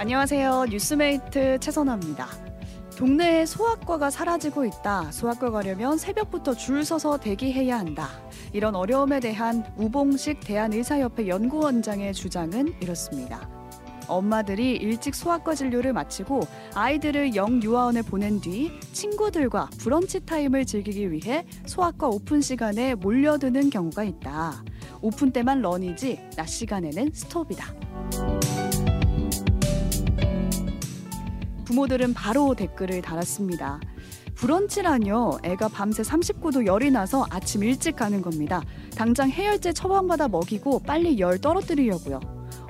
안녕하세요. 뉴스메이트 최선아입니다. 동네에 소아과가 사라지고 있다. 소아과 가려면 새벽부터 줄 서서 대기해야 한다. 이런 어려움에 대한 우봉식 대한의사협회 연구원장의 주장은 이렇습니다. 엄마들이 일찍 소아과 진료를 마치고 아이들을 영유아원에 보낸 뒤 친구들과 브런치 타임을 즐기기 위해 소아과 오픈 시간에 몰려드는 경우가 있다. 오픈 때만 런이지 낮 시간에는 스톱이다. 부모들은 바로 댓글을 달았습니다. 브런치라뇨. 애가 밤새 39도 열이 나서 아침 일찍 가는 겁니다. 당장 해열제 처방받아 먹이고 빨리 열 떨어뜨리려고요.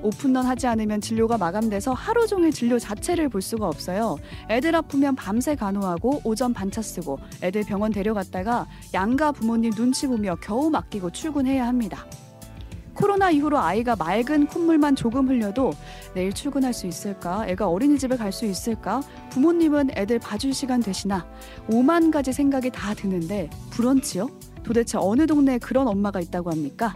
오픈런 하지 않으면 진료가 마감돼서 하루 종일 진료 자체를 볼 수가 없어요. 애들 아프면 밤새 간호하고 오전 반차 쓰고 애들 병원 데려갔다가 양가 부모님 눈치 보며 겨우 맡기고 출근해야 합니다. 코로나 이후로 아이가 맑은 콧물만 조금 흘려도 내일 출근할 수 있을까? 애가 어린이집에 갈 수 있을까? 부모님은 애들 봐줄 시간 되시나? 오만 가지 생각이 다 드는데 브런치요? 도대체 어느 동네에 그런 엄마가 있다고 합니까?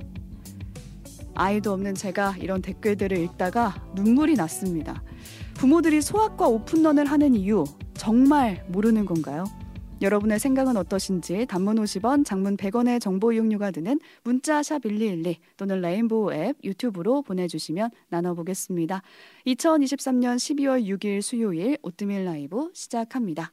아이도 없는 제가 이런 댓글들을 읽다가 눈물이 났습니다. 부모들이 소아과 오픈런을 하는 이유 정말 모르는 건가요? 여러분의 생각은 어떠신지 단문 50원, 장문 100원의 정보 이용료가 드는 문자 샵 1212 또는 레인보우 앱 유튜브로 보내주시면 나눠보겠습니다. 2023년 12월 6일 수요일 오뜨밀 라이브 시작합니다.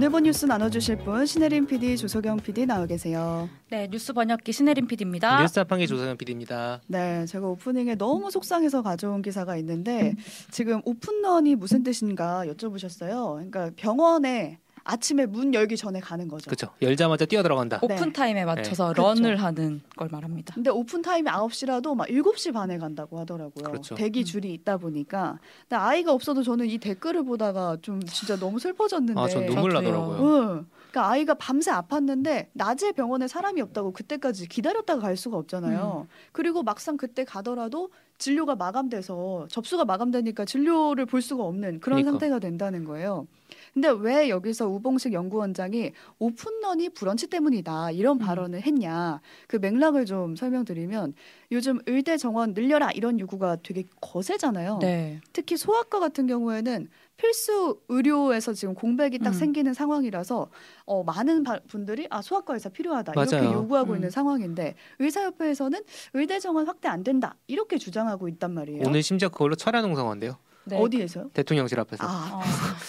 오늘 본 뉴스 나눠주실 분 신혜림 PD, 조석영 PD 나와 계세요. 네, 뉴스 번역기 신혜림 PD입니다. 뉴스 자판기 조석영 PD입니다. 네, 제가 오프닝에 너무 속상해서 가져온 기사가 있는데 지금 오픈런이 무슨 뜻인가 여쭤보셨어요. 그러니까 병원에 아침에 문 열기 전에 가는 거죠. 그렇죠. 열자마자 뛰어 들어간다. 오픈 네. 타임에 맞춰서 네. run을 그렇죠. 하는 걸 말합니다. 근데 오픈 타임이 9시라도 막 7시 반에 간다고 하더라고요. 그렇죠. 대기 줄이 있다 보니까. 근데 아이가 없어도 저는 이 댓글을 보다가 좀 진짜 너무 슬퍼졌는데. 아, 전 눈물 저도요. 나더라고요. 응. 그러니까 아이가 밤새 아팠는데 낮에 병원에 사람이 없다고 그때까지 기다렸다가 갈 수가 없잖아요. 그리고 막상 그때 가더라도 진료가 마감돼서 접수가 마감되니까 진료를 볼 수가 없는 그런 그러니까. 상태가 된다는 거예요. 근데 왜 여기서 우봉식 연구원장이 오픈런이 브런치 때문이다 이런 음. 발언을 했냐 그 맥락을 좀 설명드리면 요즘 의대 정원 늘려라 이런 요구가 되게 거세잖아요. 네. 특히 소아과 같은 경우에는 필수 의료에서 지금 공백이 딱 음. 생기는 상황이라서 어, 많은 바- 분들이 아 소아과 의사 필요하다 이렇게 맞아요. 요구하고 음. 있는 상황인데 의사협회에서는 의대 정원 확대 안 된다 이렇게 주장 하고 있단 말이에요. 오늘 심지어 그걸로 철야 농성한대요. 네. 어디에서요? 대통령실 앞에서. 아, 어,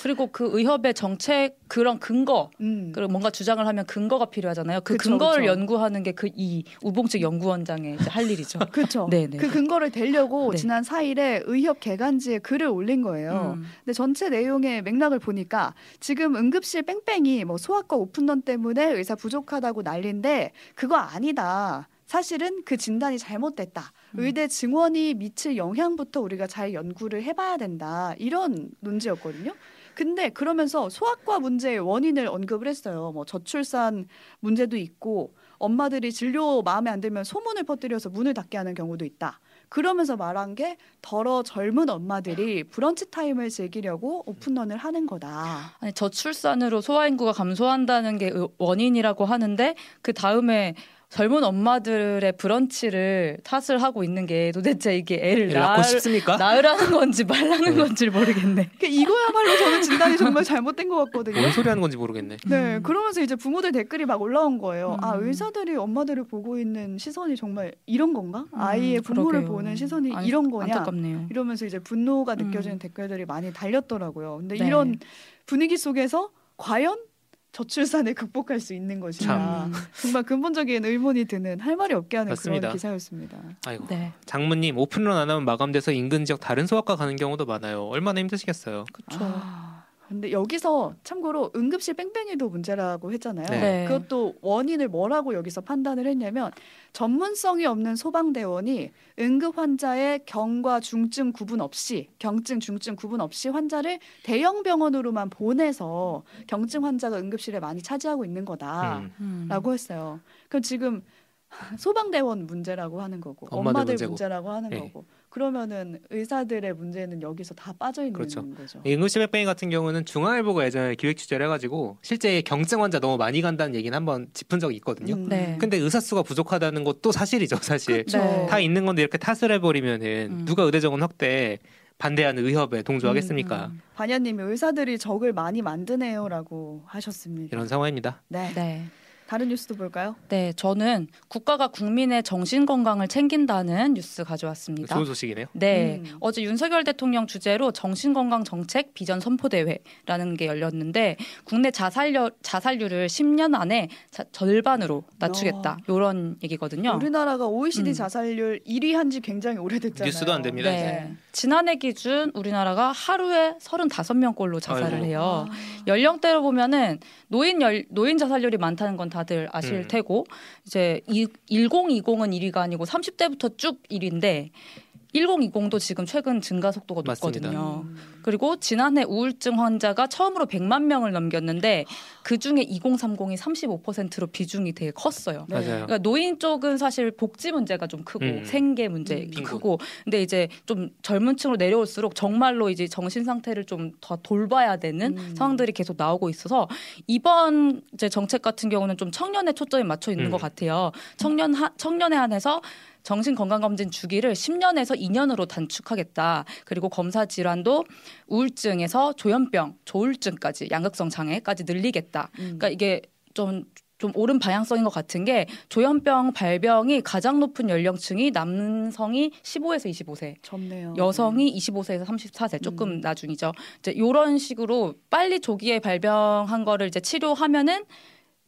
그리고 그 의협의 정책 그런 근거 음. 그리고 뭔가 주장을 하면 근거가 필요하잖아요. 그 그쵸, 근거를 그쵸. 연구하는 게 그 이 우봉식 연구원장의 할 일이죠. 그렇죠. 네, 네. 그 근거를 대려고 네. 지난 4일에 의협 개간지에 글을 올린 거예요. 음. 근데 전체 내용의 맥락을 보니까 지금 응급실 뺑뺑이 뭐 소아과 오픈런 때문에 의사 부족하다고 난리인데 그거 아니다. 사실은 그 진단이 잘못됐다. 음. 의대 증원이 미칠 영향부터 우리가 잘 연구를 해봐야 된다. 이런 논지였거든요. 근데 그러면서 소아과 문제의 원인을 언급을 했어요. 뭐 저출산 문제도 있고 엄마들이 진료 마음에 안 들면 소문을 퍼뜨려서 문을 닫게 하는 경우도 있다. 그러면서 말한 게 더러 젊은 엄마들이 브런치 타임을 즐기려고 오픈런을 하는 거다. 아니 저출산으로 소아 인구가 감소한다는 게 의- 원인이라고 하는데 그 다음에 젊은 엄마들의 브런치를 탓을 하고 있는 게 도대체 이게 애를 애 낳고 싶습니까? 낳으라는 건지 말라는 네. 건지 모르겠네. 그러니까 이거야말로 저는 진단이 정말 잘못된 것 같거든요. 뭔 소리 하는 건지 모르겠네. 네, 음. 그러면서 이제 부모들 댓글이 막 올라온 거예요. 아, 음. 의사들이 엄마들을 보고 있는 시선이 정말 이런 건가? 아이의 부모를 음, 그러게요. 보는 시선이 안- 이런 거냐? 안타깝네요. 이러면서 이제 분노가 음. 느껴지는 댓글들이 많이 달렸더라고요. 근데 네. 이런 분위기 속에서 과연 저출산을 극복할 수 있는 것이냐 음. 정말 근본적인 의문이 드는 할 말이 없게 하는 맞습니다. 그런 기사였습니다. 아이고. 네, 장모님 오픈런 안 하면 마감돼서 인근 지역 다른 소아과 가는 경우도 많아요. 얼마나 힘드시겠어요. 그렇죠. 아, 근데 여기서 참고로 응급실 뺑뺑이도 문제라고 했잖아요. 네. 네. 그것도 원인을 뭐라고 여기서 판단을 했냐면 전문성이 없는 소방대원이 응급 환자의 경과 중증 구분 없이 경증 중증 구분 없이 환자를 대형 병원으로만 보내서 경증 환자가 응급실에 많이 차지하고 있는 거다라고 음. 음. 했어요. 그럼 지금 소방대원 문제라고 하는 거고 엄마들 엄마들 문제고. 문제라고 하는 네. 거고 그러면은 의사들의 문제는 여기서 다 빠져 있는 그렇죠. 거죠. 응급실 백뱅이 같은 경우는 중앙일보가 예전에 기획 취재를 해가지고 실제 경증 환자 너무 많이 간다는 얘기는 한번 짚은 적이 있거든요. 음. 네. 근데 의사 수가 부족하다는 것도 사실이죠, 사실. 그렇죠. 네. 다 있는 건데 이렇게 탓을 해버리면은 음. 누가 의대 정원 확대에 반대하는 의협에 동조하겠습니까? 음, 반야님이 의사들이 적을 많이 만드네요라고 하셨습니다. 이런 상황입니다. 네. 네. 다른 뉴스도 볼까요? 네, 저는 국가가 국민의 정신 건강을 챙긴다는 뉴스 가져왔습니다. 좋은 소식이네요. 네, 음. 어제 윤석열 대통령 주재로 정신 건강 정책 비전 선포 대회라는 게 열렸는데 국내 자살률 자살률을 10년 안에 자- 절반으로 낮추겠다 이런 얘기거든요. 우리나라가 OECD 음. 자살률 1위 한지 굉장히 오래됐잖아요. 뉴스도 안 됩니다, 네, 지난해 기준 우리나라가 하루에 35명꼴로 자살을 아이고. 해요. 아, 연령대로 보면은 노인 열, 노인 자살률이 많다는 건다 들 아실 음. 테고 이제 이, 1020은 1위가 아니고 30대부터 쭉 1위인데 1020도 지금 최근 증가 속도가 맞습니다. 높거든요. 음. 그리고 지난해 우울증 환자가 처음으로 100만 명을 넘겼는데 그 중에 2030이 35%로 비중이 되게 컸어요. 네. 맞아요. 그러니까 노인 쪽은 사실 복지 문제가 좀 크고 음. 생계 문제 음. 크고 근데 이제 좀 젊은 층으로 내려올수록 정말로 이제 정신 상태를 좀 더 돌봐야 되는 음. 상황들이 계속 나오고 있어서 이번 이제 정책 같은 경우는 좀 청년에 초점이 맞춰 있는 음. 것 같아요. 청년 하, 청년에 한해서 정신 건강 검진 주기를 10년에서 2년으로 단축하겠다. 그리고 검사 질환도 우울증에서 조현병, 조울증까지 양극성 장애까지 늘리겠다. 음. 그러니까 이게 좀, 좀 옳은 방향성인 것 같은 게 조현병 발병이 가장 높은 연령층이 남성이 15에서 25세, 젊네요. 여성이 25세에서 34세 조금 음. 나중이죠. 이제 이런 식으로 빨리 조기에 발병한 거를 이제 치료하면은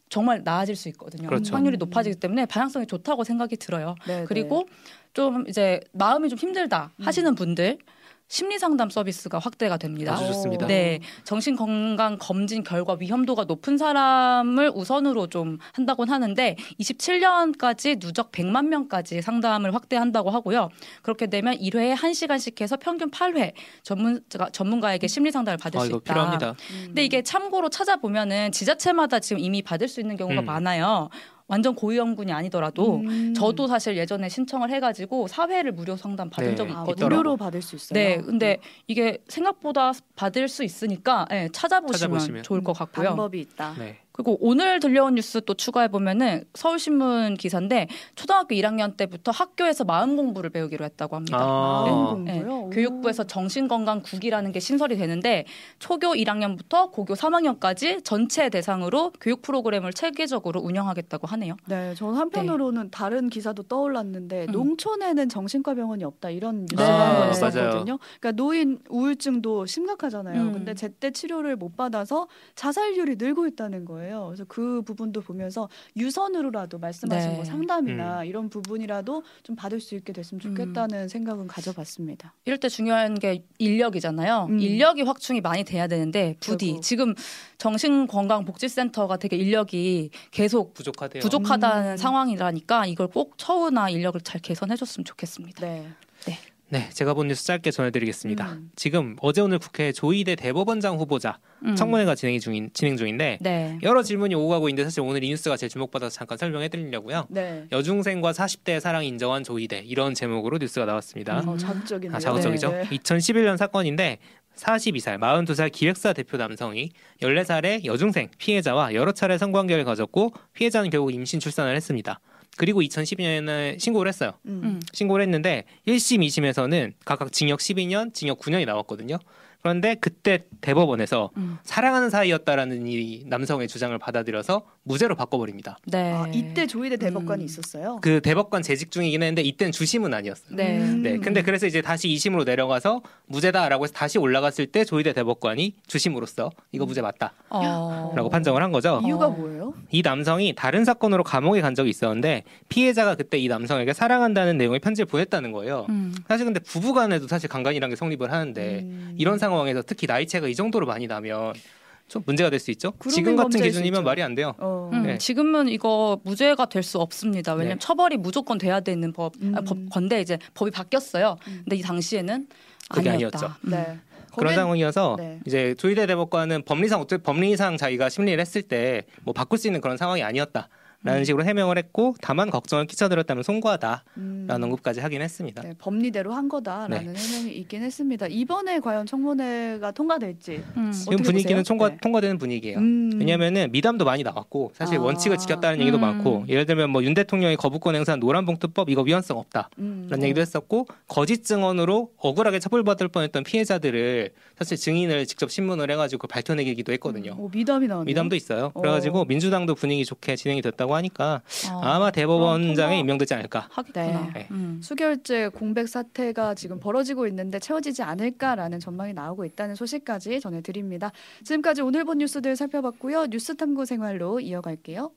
정말 나아질 수 있거든요. 그렇죠. 확률이 높아지기 때문에 방향성이 좋다고 생각이 들어요. 네, 그리고 좀 이제 마음이 좀 힘들다 음. 하시는 분들 심리 상담 서비스가 확대가 됩니다. 아주 좋습니다. 네, 정신 건강 검진 결과 위험도가 높은 사람을 우선으로 좀 한다곤 하는데 27년까지 누적 100만 명까지 상담을 확대한다고 하고요. 그렇게 되면 1회에 1시간씩 해서 평균 8회 전문가 전문가에게 심리 상담을 받을 아, 수 있다. 필요합니다. 음. 근데 이게 참고로 찾아보면은 지자체마다 지금 이미 받을 수 있는 경우가 음. 많아요. 완전 고위험군이 아니더라도 음. 저도 사실 예전에 신청을 해가지고 사회를 무료 상담 받은 네, 적이 아, 있거든요. 무료로 받을 수 있어요. 네, 근데 이게 생각보다 받을 수 있으니까 예, 찾아보시면, 찾아보시면. 좋을 것 같고요. 방법이 있다. 네. 그리고 오늘 들려온 뉴스 또 추가해 보면은 서울신문 기사인데 초등학교 1학년 때부터 학교에서 마음 공부를 배우기로 했다고 합니다. 아, 마음 네, 공부요. 오. 교육부에서 정신건강국이라는 게 신설이 되는데 초교 1학년부터 고교 3학년까지 전체 대상으로 교육 프로그램을 체계적으로 운영하겠다고 하네요. 네, 저는 한편으로는 다른 기사도 떠올랐는데 음. 농촌에는 정신과 병원이 없다 이런 뉴스가 네, 한번 맞아요. 있었거든요. 그러니까 노인 우울증도 심각하잖아요. 음. 근데 제때 치료를 못 받아서 자살률이 늘고 있다는 거예요. 그래서 그 부분도 보면서 유선으로라도 말씀하신 네. 뭐 상담이나 이런 부분이라도 좀 받을 수 있게 됐으면 음. 좋겠다는 생각은 가져봤습니다. 이럴 때 중요한 게 인력이잖아요. 음. 인력이 확충이 많이 돼야 되는데 부디 결국. 지금 정신건강복지센터가 되게 인력이 계속 부족하대요. 부족하다는 음. 상황이라니까 이걸 꼭 처우나 인력을 잘 개선해줬으면 좋겠습니다. 네. 네, 제가 본 뉴스 짧게 전해드리겠습니다. 음. 지금 어제 오늘 국회 조희대 대법원장 후보자 음. 청문회가 진행 중인 진행 중인데 네. 여러 질문이 오고 가고 있는데 사실 오늘 이 뉴스가 제일 주목받아서 잠깐 설명해드리려고요. 네. 여중생과 40대 사랑 인정한 조희대 이런 제목으로 뉴스가 나왔습니다. 음. 어, 자극적이네요. 아, 자극적이죠. 네. 2011년 사건인데 42살, 42살 기획사 대표 남성이 14살의 여중생 피해자와 여러 차례 성관계를 가졌고 피해자는 결국 임신 출산을 했습니다. 그리고 2012년에 신고를 했어요. 음. 음. 신고를 했는데 1심, 2심에서는 각각 징역 12년, 징역 9년이 나왔거든요. 그런데 그때 대법원에서 음. 사랑하는 사이였다라는 이 남성의 주장을 받아들여서 무죄로 바꿔버립니다. 네. 아, 이때 조희대 대법관이 음. 있었어요. 그 대법관 재직 중이긴 했는데 이때는 주심은 아니었어요. 네. 음. 네, 근데 그래서 이제 다시 2심으로 내려가서 무죄다라고 해서 다시 올라갔을 때 조희대 대법관이 주심으로서 이거 무죄 맞다라고 어. 판정을 한 거죠. 이유가 어. 뭐예요? 이 남성이 다른 사건으로 감옥에 간 적이 있었는데 피해자가 그때 이 남성에게 사랑한다는 내용의 편지를 보냈다는 거예요. 음. 사실 근데 부부간에도 사실 강간이라는 게 성립을 하는데 음. 이런 상황 에서 특히 나이 차이가 이 정도로 많이 나면 좀 문제가 될 수 있죠. 지금 같은 기준이면. 말이 안 돼요. 어. 음, 네. 지금은 이거 무죄가 될 수 없습니다. 왜냐하면 네. 처벌이 무조건 돼야 되는 법, 아, 음. 법 건데 이제 법이 바뀌었어요. 음. 근데 이 당시에는 그게 아니었다. 아니었죠. 음. 네. 그런 거긴- 상황이어서 네. 이제 조희대 대법관은 법리상 법리상 자기가 심리를 했을 때 뭐 바꿀 수 있는 그런 상황이 아니었다. 라는 식으로 해명을 했고 다만 걱정을 끼쳐드렸다면 송구하다라는 음. 언급까지 하긴 했습니다. 네, 법리대로 한 거다라는 해명이 있긴 했습니다. 이번에 과연 청문회가 통과될지. 음. 지금 어떻게 분위기는 보세요? 통과, 네. 통과되는 분위기예요. 음. 왜냐하면은 미담도 많이 나왔고 사실 아. 원칙을 지켰다는 얘기도 음. 많고 예를 들면 뭐 윤 대통령이 거부권 행사한 노란봉투법 이거 위헌성 없다라는 음. 얘기도 했었고 거짓 증언으로 억울하게 처벌받을 뻔했던 피해자들을 사실 증인을 직접 신문을 해가지고 밝혀내기도 했거든요. 오, 미담이 나왔네요. 미담도 있어요. 어. 그래가지고 민주당도 분위기 좋게 진행이 됐다고 하니까 어, 아마 대법원장에. 임명되지 않을까. 하겠구나. 네. 음. 수결제 공백 사태가 지금 벌어지고 있는데 채워지지 않을까라는 전망이 나오고 있다는 소식까지 전해드립니다. 지금까지 오늘 본 뉴스들 살펴봤고요. 뉴스 탐구 생활로 이어갈게요.